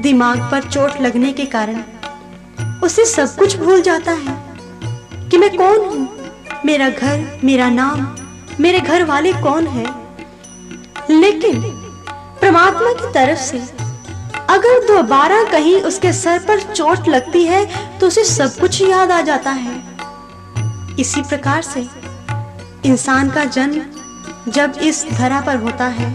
दिमाग पर चोट लगने के कारण उसे सब कुछ भूल जाता है कि मैं कौन हूँ? मेरा घर, मेरा नाम मेरे घर वाले कौन है? लेकिन परमात्मा की तरफ़ से अगर दोबारा कहीं उसके सर पर चोट लगती है तो उसे सब कुछ याद आ जाता है। इसी प्रकार से इंसान का जन्म जब इस धरा पर होता है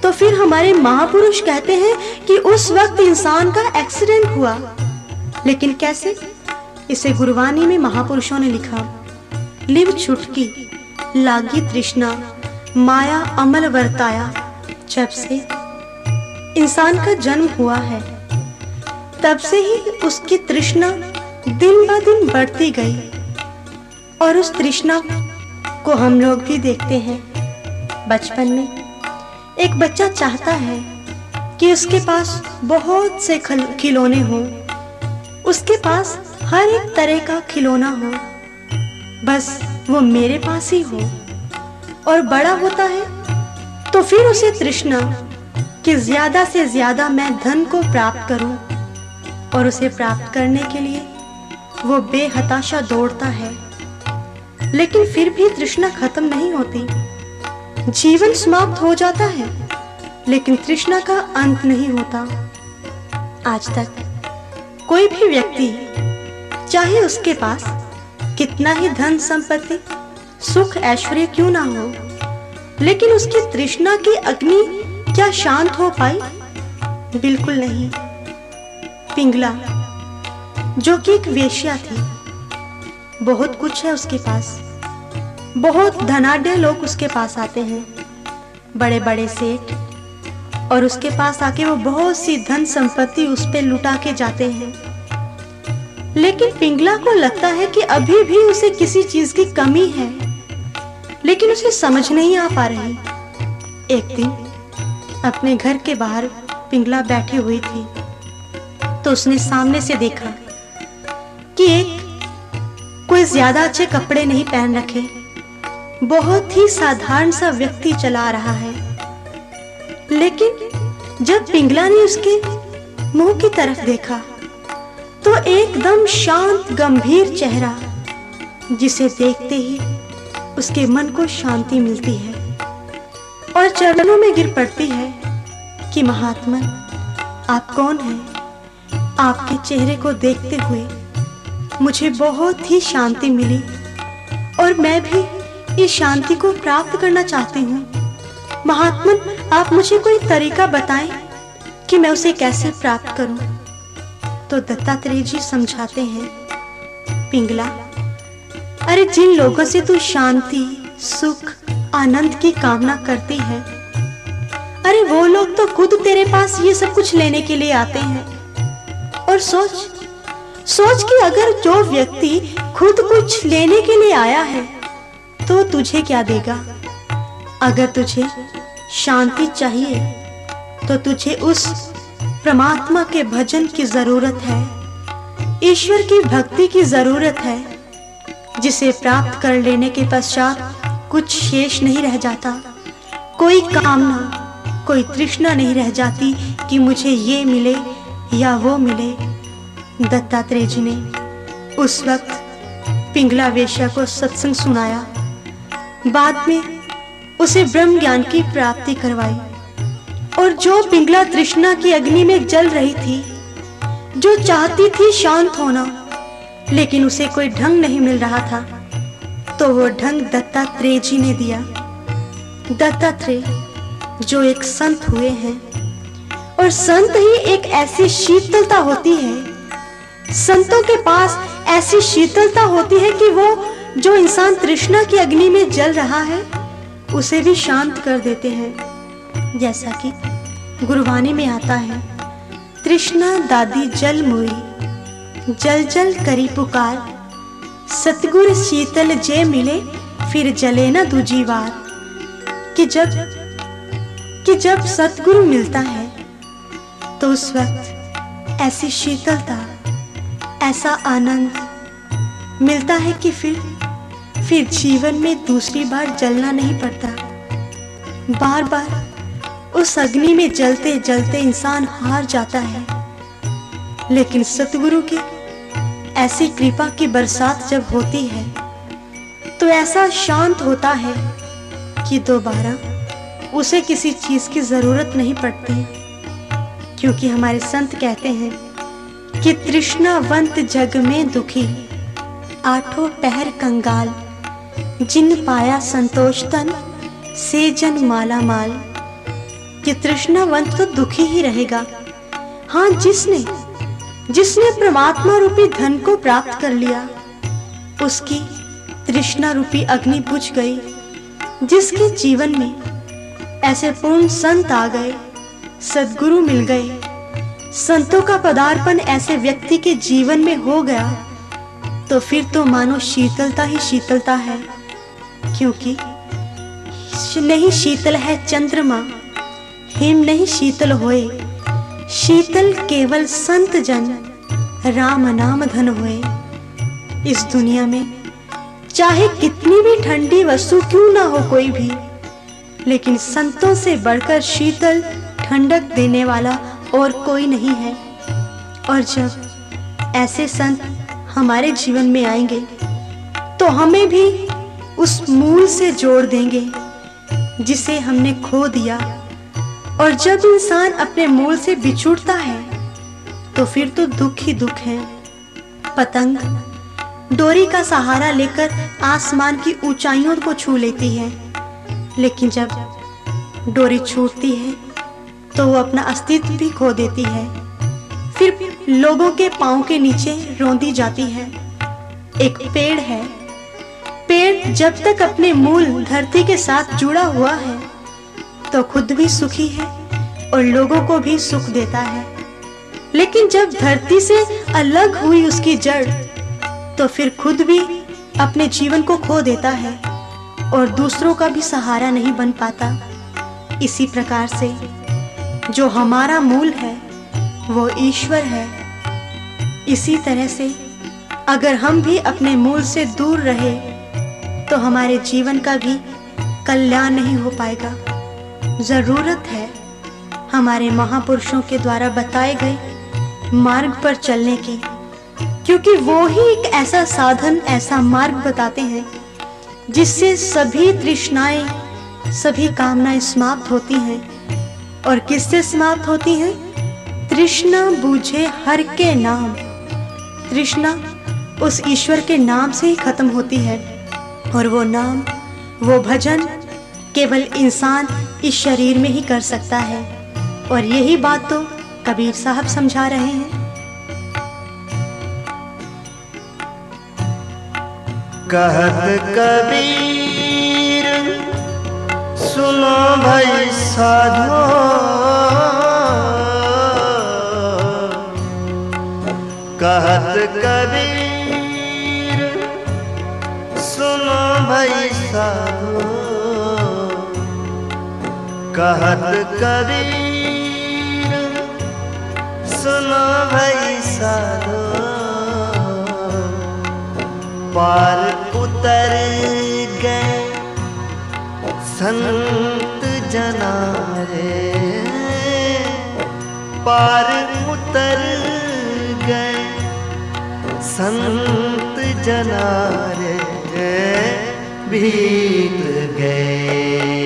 तो फिर हमारे महापुरुष कहते हैं कि उस वक्त इंसान का एक्सीडेंट हुआ। लेकिन कैसे? इसे गुरवानी में महापुरुषों ने लिखा। लिव छुटकी। लागी तृष्णा, माया अमल वर्ताया। जब से इंसान का जन्म हुआ है, तब से ही उसकी तृष्णा दिन ब दिन बढ़ती गई। और उस तृष्णा को हम लोग भी देखते हैं। बचपन में एक बच्चा चाहता है कि उसके पास बहुत से खिलौने हों। उसके पास हर एक तरह का खिलौना हो। बस वो मेरे पास ही हो और बड़ा होता है तो फिर उसे तृष्णा कि ज़्यादा से ज़्यादा मैं धन को प्राप्त करूँ और उसे प्राप्त करने के लिए वो बेहताशा दौड़ता है। लेकिन फिर भी तृष्णा खत्म नहीं होती। जीवन समाप्त हो जाता है, लेकिन तृष्णा का अंत नहीं होता। आज तक कोई भी व्यक्ति, चाहे उसके पास कितना ही धन संपत्ति, सुख, ऐश्वर्य क्यों ना हो? लेकिन उसकी तृष्णा की अग्नि क्या शांत हो पाई? बिल्कुल नहीं। पिंगला, जो कि एक वेश्या थी, बहुत कुछ है उसके पास। बहुत धनाढ़ लोग उसके पास आते हैं। बड़े बड़े सेठ, और उसके पास आके वो बहुत सी धन संपत्ति उस पर लुटा के जाते हैं। लेकिन पिंगला को लगता है कि अभी भी उसे किसी चीज़ की कमी है। लेकिन उसे समझ नहीं आ पा रही। एक दिन, अपने घर के बाहर पिंगला बैठी हुई थी। तो उसने सामने से देखा कि एक कोई ज़्यादा अच्छे कपड़े नहीं पहन रखे। बहुत ही साधारण सा व्यक्ति चला रहा है। लेकिन जब पिंगला ने उसके मुँह की तरफ़ देखा तो एकदम शांत, गंभीर चेहरा। जिसे देखते ही उसके मन को शांति मिलती है और चरणों में गिर पड़ती है कि महात्मा, आप कौन हैं? आपके चेहरे को देखते हुए मुझे बहुत ही शांति मिली और मैं भी इस शांति को प्राप्त करना चाहती हूँ। महात्मन आप मुझे कोई तरीका बताएँ कि मैं उसे कैसे प्राप्त करूँ? तो दत्तात्रेय जी समझाते हैं। पिंगला, अरे जिन लोगों से तू शांति, सुख, आनंद की कामना करती है, अरे वो लोग तो खुद तेरे पास ये सब कुछ लेने के लिए आते हैं। और सोच सोच कि अगर जो व्यक्ति खुद कुछ लेने के लिए आया है तो तुझे क्या देगा? अगर तुझे शांति चाहिए तो तुझे उस परमात्मा के भजन की ज़रूरत है। ईश्वर की भक्ति की ज़रूरत है। जिसे प्राप्त कर लेने के पश्चात कुछ शेष नहीं रह जाता। कोई कामना, कोई तृष्णा नहीं रह जाती कि मुझे ये मिले या वो मिले। दत्तात्रेय जी ने उस वक्त पिंगला वेश्या को सत्संग सुनाया। बाद में उसे ब्रह्म ज्ञान की प्राप्ति करवाई। और जो पिंगला तृष्णा की अग्नि में जल रही थी, जो चाहती थी शांत होना, लेकिन उसे कोई ढंग नहीं मिल रहा था तो वो ढंग दत्तात्रेय जी ने दिया। दत्तात्रेय, जो एक संत हुए हैं, और संत ही एक ऐसी शीतलता होती है। संतों के पास ऐसी शीतलता होती है कि वो, जो इंसान तृष्णा की अग्नि में जल रहा है, उसे भी शांत कर देते हैं। जैसा कि गुरबानी में आता है तृष्णा दादी जल मुई, जल जल करी पुकार। सतगुर शीतल जे मिले, फिर जले ना दूजी बार कि जब कि जब सतगुरु मिलता है तो उस वक्त ऐसी शीतलता, ऐसा आनंद मिलता है कि फिर फिर जीवन में दूसरी बार जलना नहीं पड़ता। बार बार उस अग्नि में जलते जलते इंसान हार जाता है। लेकिन सतगुरु की ऐसी कृपा की बरसात जब होती है तो ऐसा शांत होता है कि दोबारा उसे किसी चीज़ की ज़रूरत नहीं पड़ती। क्योंकि हमारे संत कहते हैं कि तृष्णावंत जग में दुखी, आठों पहर कंगाल, जिन पाया संतोष तन, से जन माला माल। कि तृष्णावंत तो दुखी ही रहेगा। हाँ जिसने जिसने परमात्मा रूपी धन को प्राप्त कर लिया, उसकी तृष्णा रूपी अग्नि बुझ गई, जिसके जीवन में ऐसे पूर्ण संत आ गए, सदगुरु मिल गए, संतों का पदार्पण ऐसे व्यक्ति के जीवन में हो गया तो फिर तो मानो शीतलता ही शीतलता है, क्योंकि नहीं शीतल है चंद्रमा। हिम नहीं शीतल होए। शीतल केवल संत जन, राम नाम धन होए। इस दुनिया में चाहे कितनी भी ठंडी वस्तु क्यों ना हो कोई भी, लेकिन संतों से बढ़कर शीतल ठंडक देने वाला और कोई नहीं है। और जब ऐसे संत हमारे जीवन में आएँगे तो हमें भी उस मूल से जोड़ देंगे, जिसे हमने खो दिया। और जब इंसान अपने मूल से बिछुड़ता है तो फिर तो दुख ही दुख है। पतंग, डोरी का सहारा लेकर आसमान की ऊंचाइयों को छू लेती है। लेकिन जब डोरी छूटती है तो वो अपना अस्तित्व भी खो देती है। फिर लोगों के पाँव के नीचे रोंदी जाती है। एक पेड़ है। पेड़ जब तक अपने मूल धरती के साथ जुड़ा हुआ है तो खुद भी सुखी है और लोगों को भी सुख देता है। लेकिन जब धरती से अलग हुई उसकी जड़ तो फिर खुद भी अपने जीवन को खो देता है और दूसरों का भी सहारा नहीं बन पाता। इसी प्रकार से जो हमारा मूल है, वो ईश्वर है। इसी तरह से अगर हम भी अपने मूल से दूर रहे तो हमारे जीवन का भी कल्याण नहीं हो पाएगा। ज़रूरत है हमारे महापुरुषों के द्वारा बताए गए मार्ग पर चलने की। क्योंकि वो ही एक ऐसा साधन, ऐसा मार्ग बताते हैं, जिससे सभी तृष्णाएँ, सभी कामनाएँ समाप्त होती हैं। और किससे समाप्त होती हैं? तृष्णा बूझे हर के नाम। तृष्णा उस ईश्वर के नाम से ही खत्म होती है। और वो नाम, वो भजन केवल इंसान इस शरीर में ही कर सकता है। और यही बात तो कबीर साहब समझा रहे हैं। कहत कबीर, सुनो भाई साधो कहत कबीर भई साधो कहत कबीर, सुनो भई साधो। पार उतर गए संत जना रे पार उतर गए संत जना रे बीत गए।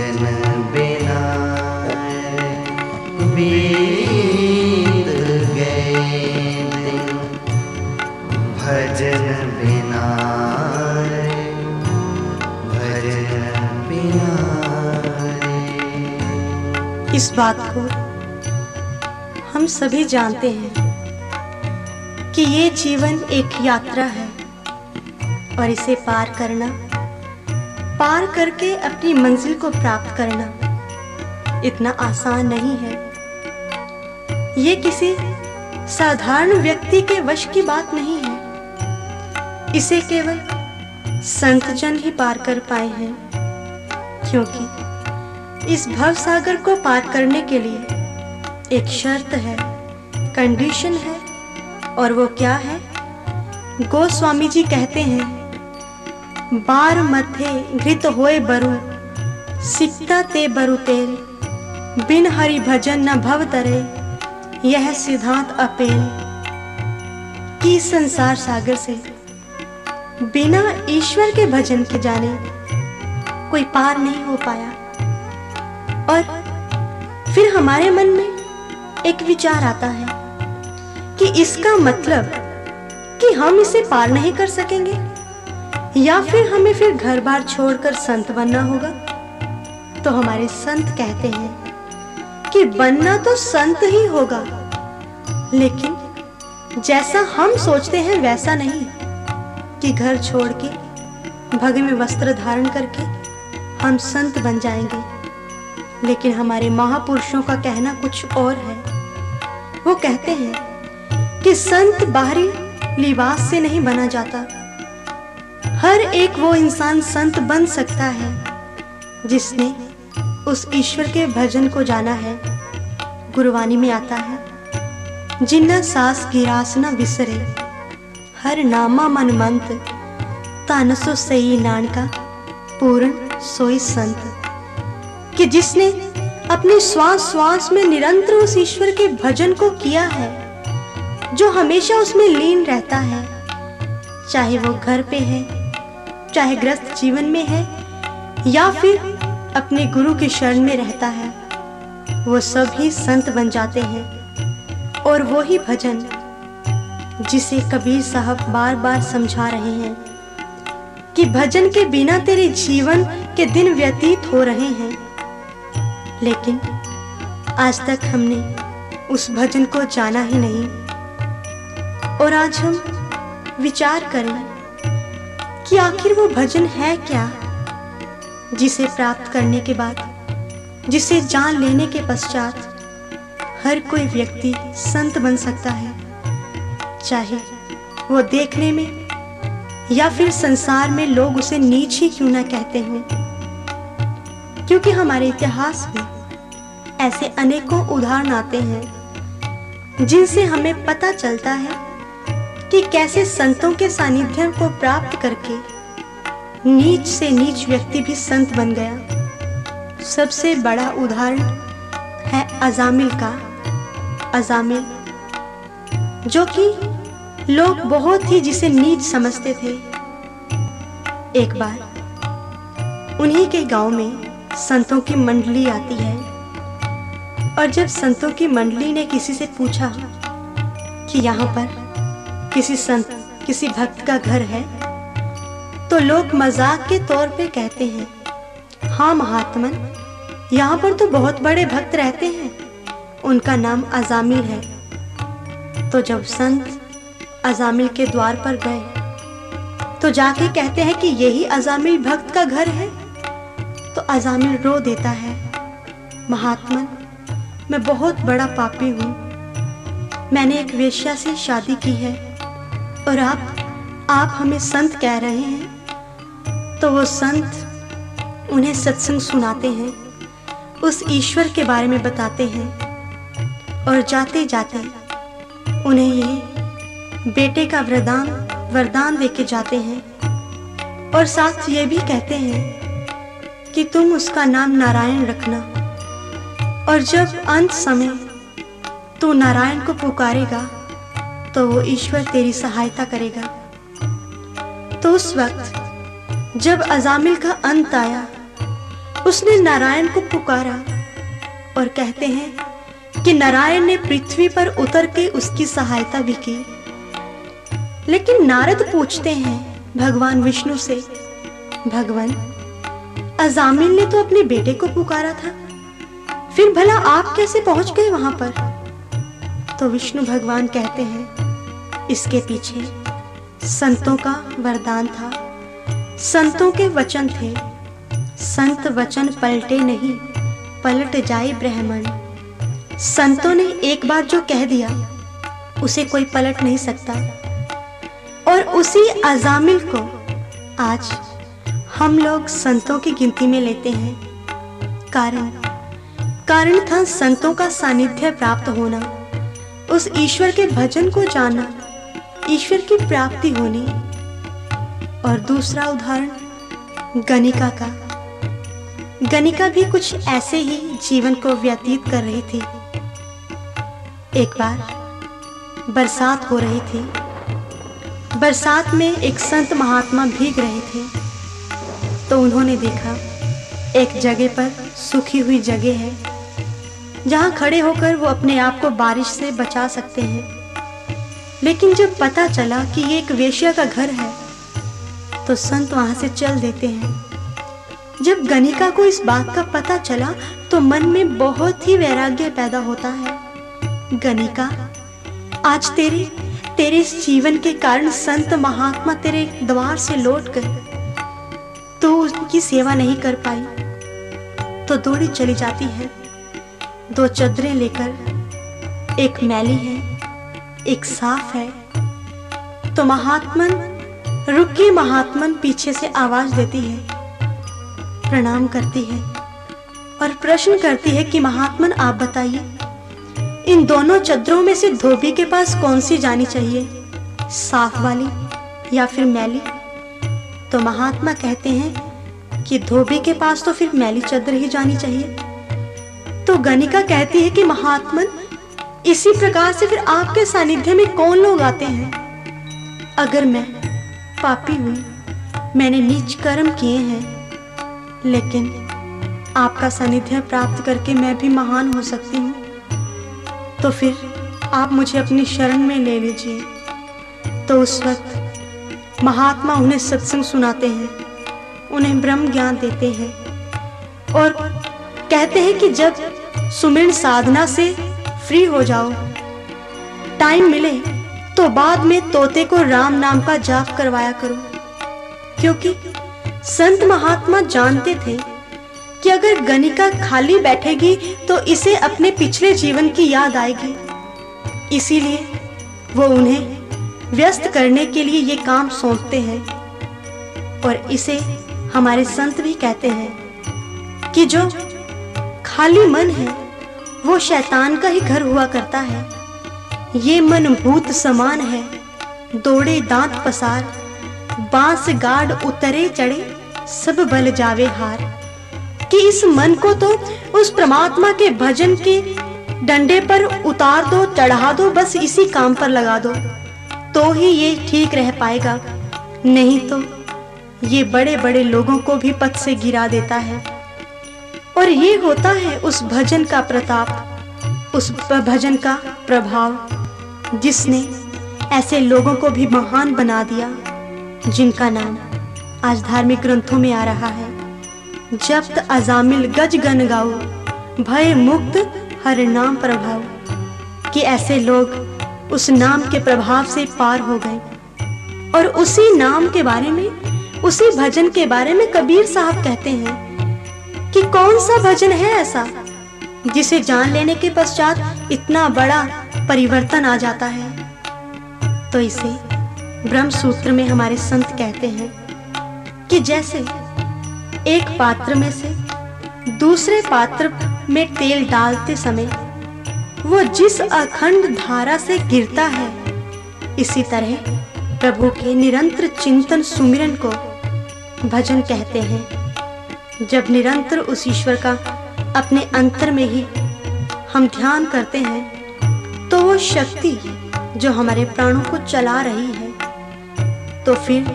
भजन बिना गए भजन बिना भजन बिना इस बात को हम सभी जानते हैं कि ये जीवन एक यात्रा है और इसे पार करना पार करके अपनी मंजिल को प्राप्त करना इतना आसान नहीं है। ये किसी साधारण व्यक्ति के वश की बात नहीं है। इसे केवल संत जन ही पार कर पाए हैं, क्योंकि इस भव सागर को पार करने के लिए एक शर्त है कंडीशन है, और वो क्या है? गोस्वामी जी कहते हैं बार मथे घृत होए बरु, सिकता ते बरु तेल। बिन हरि भजन न भव तरे, यह सिद्धांत अपेल। की संसार सागर से? बिना ईश्वर के भजन के जाने, कोई पार नहीं हो पाया। और फिर हमारे मन में एक विचार आता है कि इसका मतलब कि हम इसे पार नहीं कर सकेंगे। या फिर हमें फिर घर बार छोड़कर संत बनना होगा? तो हमारे संत कहते हैं कि बनना तो संत ही होगा, लेकिन जैसा हम सोचते हैं वैसा नहीं, कि घर छोड़ के भग में वस्त्र धारण करके हम संत बन जाएँगे। लेकिन हमारे महापुरुषों का कहना कुछ और है। वो कहते हैं कि संत बाहरी लिबास से नहीं बना जाता। हर एक वो इंसान संत बन सकता है, जिसने उस ईश्वर के भजन को जाना है, गुरुवाणी में आता है जिन्ना सास गिरास न विसरे हर नामा मन मंत तानसो सही नानका, पूर्ण सोई संत। कि जिसने अपने श्वास श्वास में निरंतर उस ईश्वर के भजन को किया है, जो हमेशा उसमें लीन रहता है चाहे वो घर पे है, चाहे ग्रस्त जीवन में है, या फिर अपने गुरु के शरण में रहता है, वो सब ही संत बन जाते हैं, और वो ही भजन जिसे कबीर साहब बार बार समझा रहे हैं, कि भजन के बिना तेरे जीवन के दिन व्यतीत हो रहे हैं। लेकिन आज तक हमने उस भजन को जाना ही नहीं, और आज हम विचार करें कि आखिर वो भजन है क्या, जिसे प्राप्त करने के बाद, जिसे जान लेने के पश्चात हर कोई व्यक्ति संत बन सकता है। चाहे वो देखने में या फिर संसार में लोग उसे नीच ही क्यों ना कहते हैं। क्योंकि हमारे इतिहास में ऐसे अनेकों उदाहरण आते हैं, जिनसे हमें पता चलता है कि कैसे संतों के सानिध्य को प्राप्त करके नीच से नीच व्यक्ति भी संत बन गया। सबसे बड़ा उदाहरण है अजामिल का। अजामिल, जो कि लोग बहुत ही जिसे नीच समझते थे। एक बार उन्हीं के गाँव में संतों की मंडली आती है और जब संतों की मंडली ने किसी से पूछा कि यहाँ पर किसी संत, किसी भक्त का घर है? तो लोग मज़ाक के तौर पे कहते हैं हाँ महात्मन, यहाँ पर तो बहुत बड़े भक्त रहते हैं। उनका नाम अजामिल है। तो जब संत अजामिल के द्वार पर गए तो जाके कहते हैं कि यही अजामिल भक्त का घर है? तो अजामिल रो देता है, महात्मन, मैं बहुत बड़ा पापी हूँ। मैंने एक वेश्या से शादी की है। और आप आप हमें संत कह रहे हैं तो वो संत उन्हें सत्संग सुनाते हैं, उस ईश्वर के बारे में बताते हैं, और जाते जाते उन्हें ये बेटे का वरदान वरदान दे के जाते हैं, और साथ ये भी कहते हैं कि तुम उसका नाम नारायण रखना, और जब अंत समय तू नारायण को पुकारेगा तो वो ईश्वर तेरी सहायता करेगा। तो उस वक्त, जब अजामिल का अंत आया, उसने नारायण को पुकारा और कहते हैं कि नारायण ने पृथ्वी पर उतर के उसकी सहायता भी की। लेकिन नारद पूछते हैं भगवान विष्णु से, भगवान, अजामिल ने तो अपने बेटे को पुकारा था, फिर भला आप कैसे पहुँच गए वहाँ पर? तो विष्णु भगवान कहते हैं इसके पीछे संतों का वरदान था। संतों के वचन थे, संत वचन पलटे नहीं, पलट जाए ब्रह्मण। संतों ने एक बार जो कह दिया, उसे कोई पलट नहीं सकता। और उसी अजामिल को आज हम लोग संतों की गिनती में लेते हैं। कारण कारण था संतों का सानिध्य प्राप्त होना। उस ईश्वर के भजन को जाना ईश्वर की प्राप्ति होनी और दूसरा उदाहरण, गणिका का। गणिका भी कुछ ऐसे ही जीवन को व्यतीत कर रही थी। एक बार, बरसात हो रही थी। बरसात में एक संत महात्मा भीग रहे थे। तो उन्होंने देखा, एक जगह पर सूखी हुई जगह है, जहाँ खड़े होकर वो अपने आप को बारिश से बचा सकते हैं। लेकिन जब पता चला कि ये एक वेश्या का घर है तो संत वहाँ से चल देते हैं। जब गणिका को इस बात का पता चला तो मन में बहुत ही वैराग्य पैदा होता है। गणिका आज तेरे तेरे इस जीवन के कारण संत महात्मा तेरे द्वार से लौट गए। तो उनकी सेवा नहीं कर पाई तो दौड़ी चली जाती है। दो चदरें लेकर एक मैली है एक साफ़ है। तो महात्मन रुकी महात्मन पीछे से आवाज़ देती है, प्रणाम करती है और प्रश्न करती है कि महात्मन, आप बताइए, इन दोनों चद्रों में से धोबी के पास कौन सी जानी चाहिए? साफ़ वाली या फिर मैली? तो महात्मा कहते हैं कि धोबी के पास तो फिर मैली चद्र ही जानी चाहिए। तो गणिका कहती है कि महात्मन इसी प्रकार से फिर आपके सानिध्य में कौन लोग आते हैं? अगर मैं पापी हुई, मैंने नीच कर्म किए हैं, लेकिन आपका सानिध्य प्राप्त करके मैं भी महान हो सकती हूँ तो फिर आप मुझे अपनी शरण में ले लीजिए। तो उस वक्त महात्मा उन्हें सत्संग सुनाते हैं, उन्हें ब्रह्म ज्ञान देते हैं और कहते हैं कि जब सुमिरन साधना से फ्री हो जाओ। टाइम मिले तो बाद में तोते को राम नाम का जाप करवाया करो। क्योंकि संत महात्मा जानते थे कि अगर गणिका खाली बैठेगी तो इसे अपने पिछले जीवन की याद आएगी। इसीलिए वो उन्हें व्यस्त करने के लिए ये काम सौंपते हैं। और इसे हमारे संत भी कहते हैं कि जो खाली मन है वो शैतान का ही घर हुआ करता है। ये मन भूत समान है। दौड़े दांत पसार, बाँस गाड़ उतरे चढ़े, सब बल जावे हार। कि इस मन को तो उस परमात्मा के भजन के डंडे पर उतार दो, चढ़ा दो, बस इसी काम पर लगा दो। तो ही ये ठीक रह पाएगा। नहीं तो ये बड़े बड़े लोगों को भी पथ से गिरा देता है। और ये होता है उस भजन का प्रताप, उस भजन का प्रभाव, जिसने ऐसे लोगों को भी महान बना दिया, जिनका नाम आज धार्मिक ग्रंथों में आ रहा है। जब्त अजामिल गज गन गाओ, भय मुक्त हर नाम प्रभाव, कि ऐसे लोग उस नाम के प्रभाव से पार हो गए। और उसी नाम के बारे में, उसी भजन के बारे में कबीर साहब कहते हैं कि कौन सा भजन है ऐसा, जिसे जान लेने के पश्चात इतना बड़ा परिवर्तन आ जाता है? तो इसे ब्रह्म सूत्र में हमारे संत कहते हैं कि जैसे एक पात्र में से दूसरे पात्र में तेल डालते समय वो जिस अखंड धारा से गिरता है, इसी तरह प्रभु के निरंतर चिंतन सुमिरन को भजन कहते हैं। जब निरंतर उस ईश्वर का अपने अंतर में ही हम ध्यान करते हैं तो वो शक्ति जो हमारे प्राणों को चला रही है तो फिर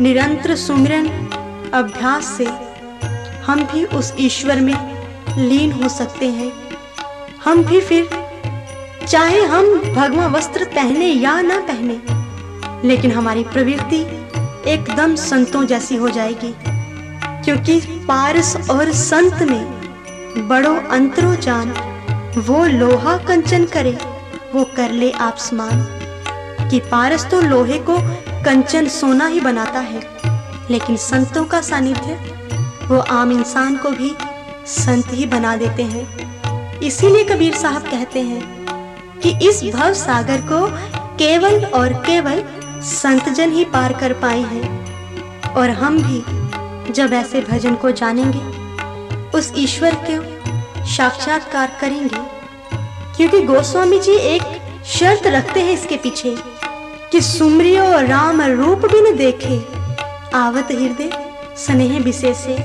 निरंतर सुमिरन अभ्यास से हम भी उस ईश्वर में लीन हो सकते हैं। हम भी फिर चाहे हम भगवा वस्त्र पहने या ना पहने, लेकिन हमारी प्रवृत्ति एकदम संतों जैसी हो जाएगी। क्योंकि पारस और संत में बड़ो अंतरो जान, वो लोहा कंचन करे, वो कर ले आप समान कि पारस तो लोहे को कंचन सोना ही बनाता है, लेकिन संतों का सानिध्य, वो आम इंसान को भी संत ही बना देते हैं। इसीलिए कबीर साहब कहते हैं कि इस भव सागर को केवल और केवल संतजन ही पार कर पाए हैं, और हम भी जब ऐसे भजन को जानेंगे, उस ईश्वर के साक्षात्कार करेंगे। क्योंकि गोस्वामी जी एक शर्त रखते हैं इसके पीछे कि सुमरियो राम रूप भी न देखे, आवत हृदय स्नेह विशेषे,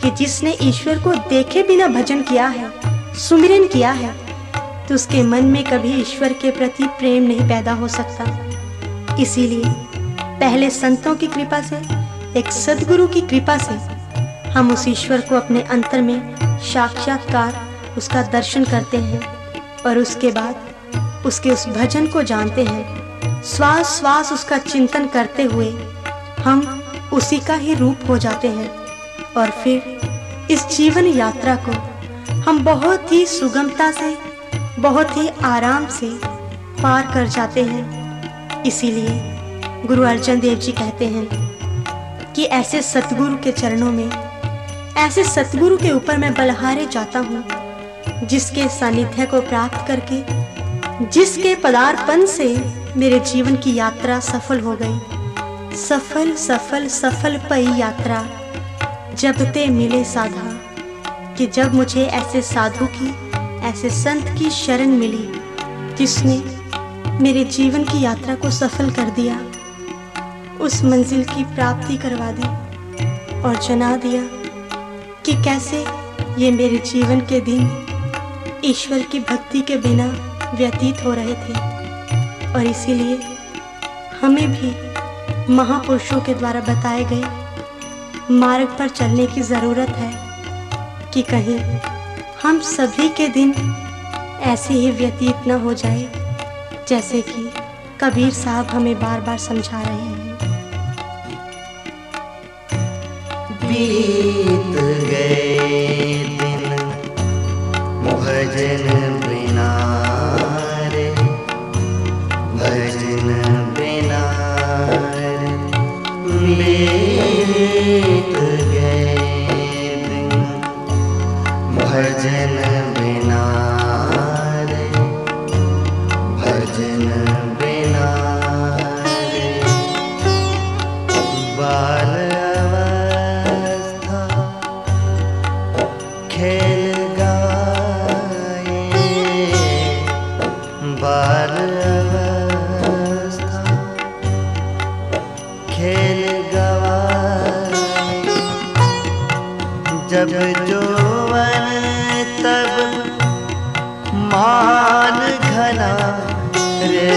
कि जिसने ईश्वर को देखे बिना भजन किया है, सुमिरन किया है तो उसके मन में कभी ईश्वर के प्रति प्रेम नहीं पैदा हो सकता। इसीलिए पहले संतों की कृपा से एक सदगुरु की कृपा से हम उस ईश्वर को अपने अंतर में साक्षात्कार उसका दर्शन करते हैं और उसके बाद उसके उस भजन को जानते हैं। श्वास श्वास उसका चिंतन करते हुए हम उसी का ही रूप हो जाते हैं और फिर इस जीवन यात्रा को हम बहुत ही सुगमता से, बहुत ही आराम से पार कर जाते हैं। इसीलिए गुरु अर्जन देव जी कहते हैं कि ऐसे सतगुरु के चरणों में, ऐसे सतगुरु के ऊपर मैं बलहारे जाता हूँ, जिसके सानिध्य को प्राप्त करके, जिसके पदार्पण से मेरे जीवन की यात्रा सफल हो गई। सफल सफल सफल पई यात्रा, जब ते मिले साधा, कि जब मुझे ऐसे साधु की, ऐसे संत की शरण मिली, जिसने मेरे जीवन की यात्रा को सफल कर दिया। उस मंजिल की प्राप्ति करवा दी और जना दिया कि कैसे ये मेरे जीवन के दिन ईश्वर की भक्ति के बिना व्यतीत हो रहे थे। और इसीलिए हमें भी महापुरुषों के द्वारा बताए गए मार्ग पर चलने की ज़रूरत है कि कहीं हम सभी के दिन ऐसे ही व्यतीत न हो जाए, जैसे कि कबीर साहब हमें बार बार समझा रहे हैं। बीत गए दिन। भजन बिना भजन बिना बीत गए दिन। भजन बिना खेल गाए। खेल जब जोवन तब मान घना रे।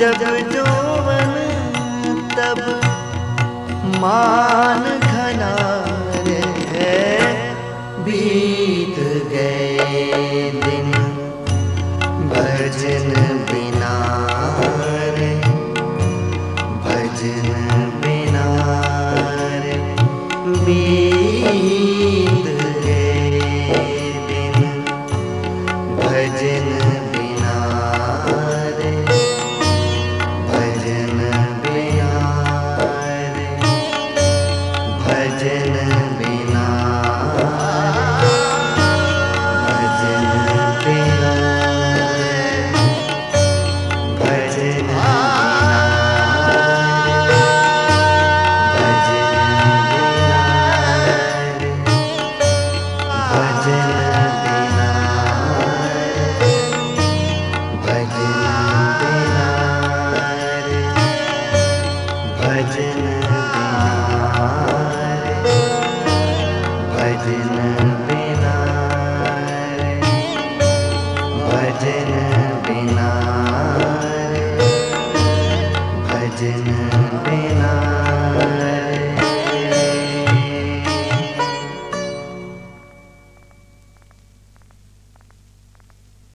जब जोवन तब मान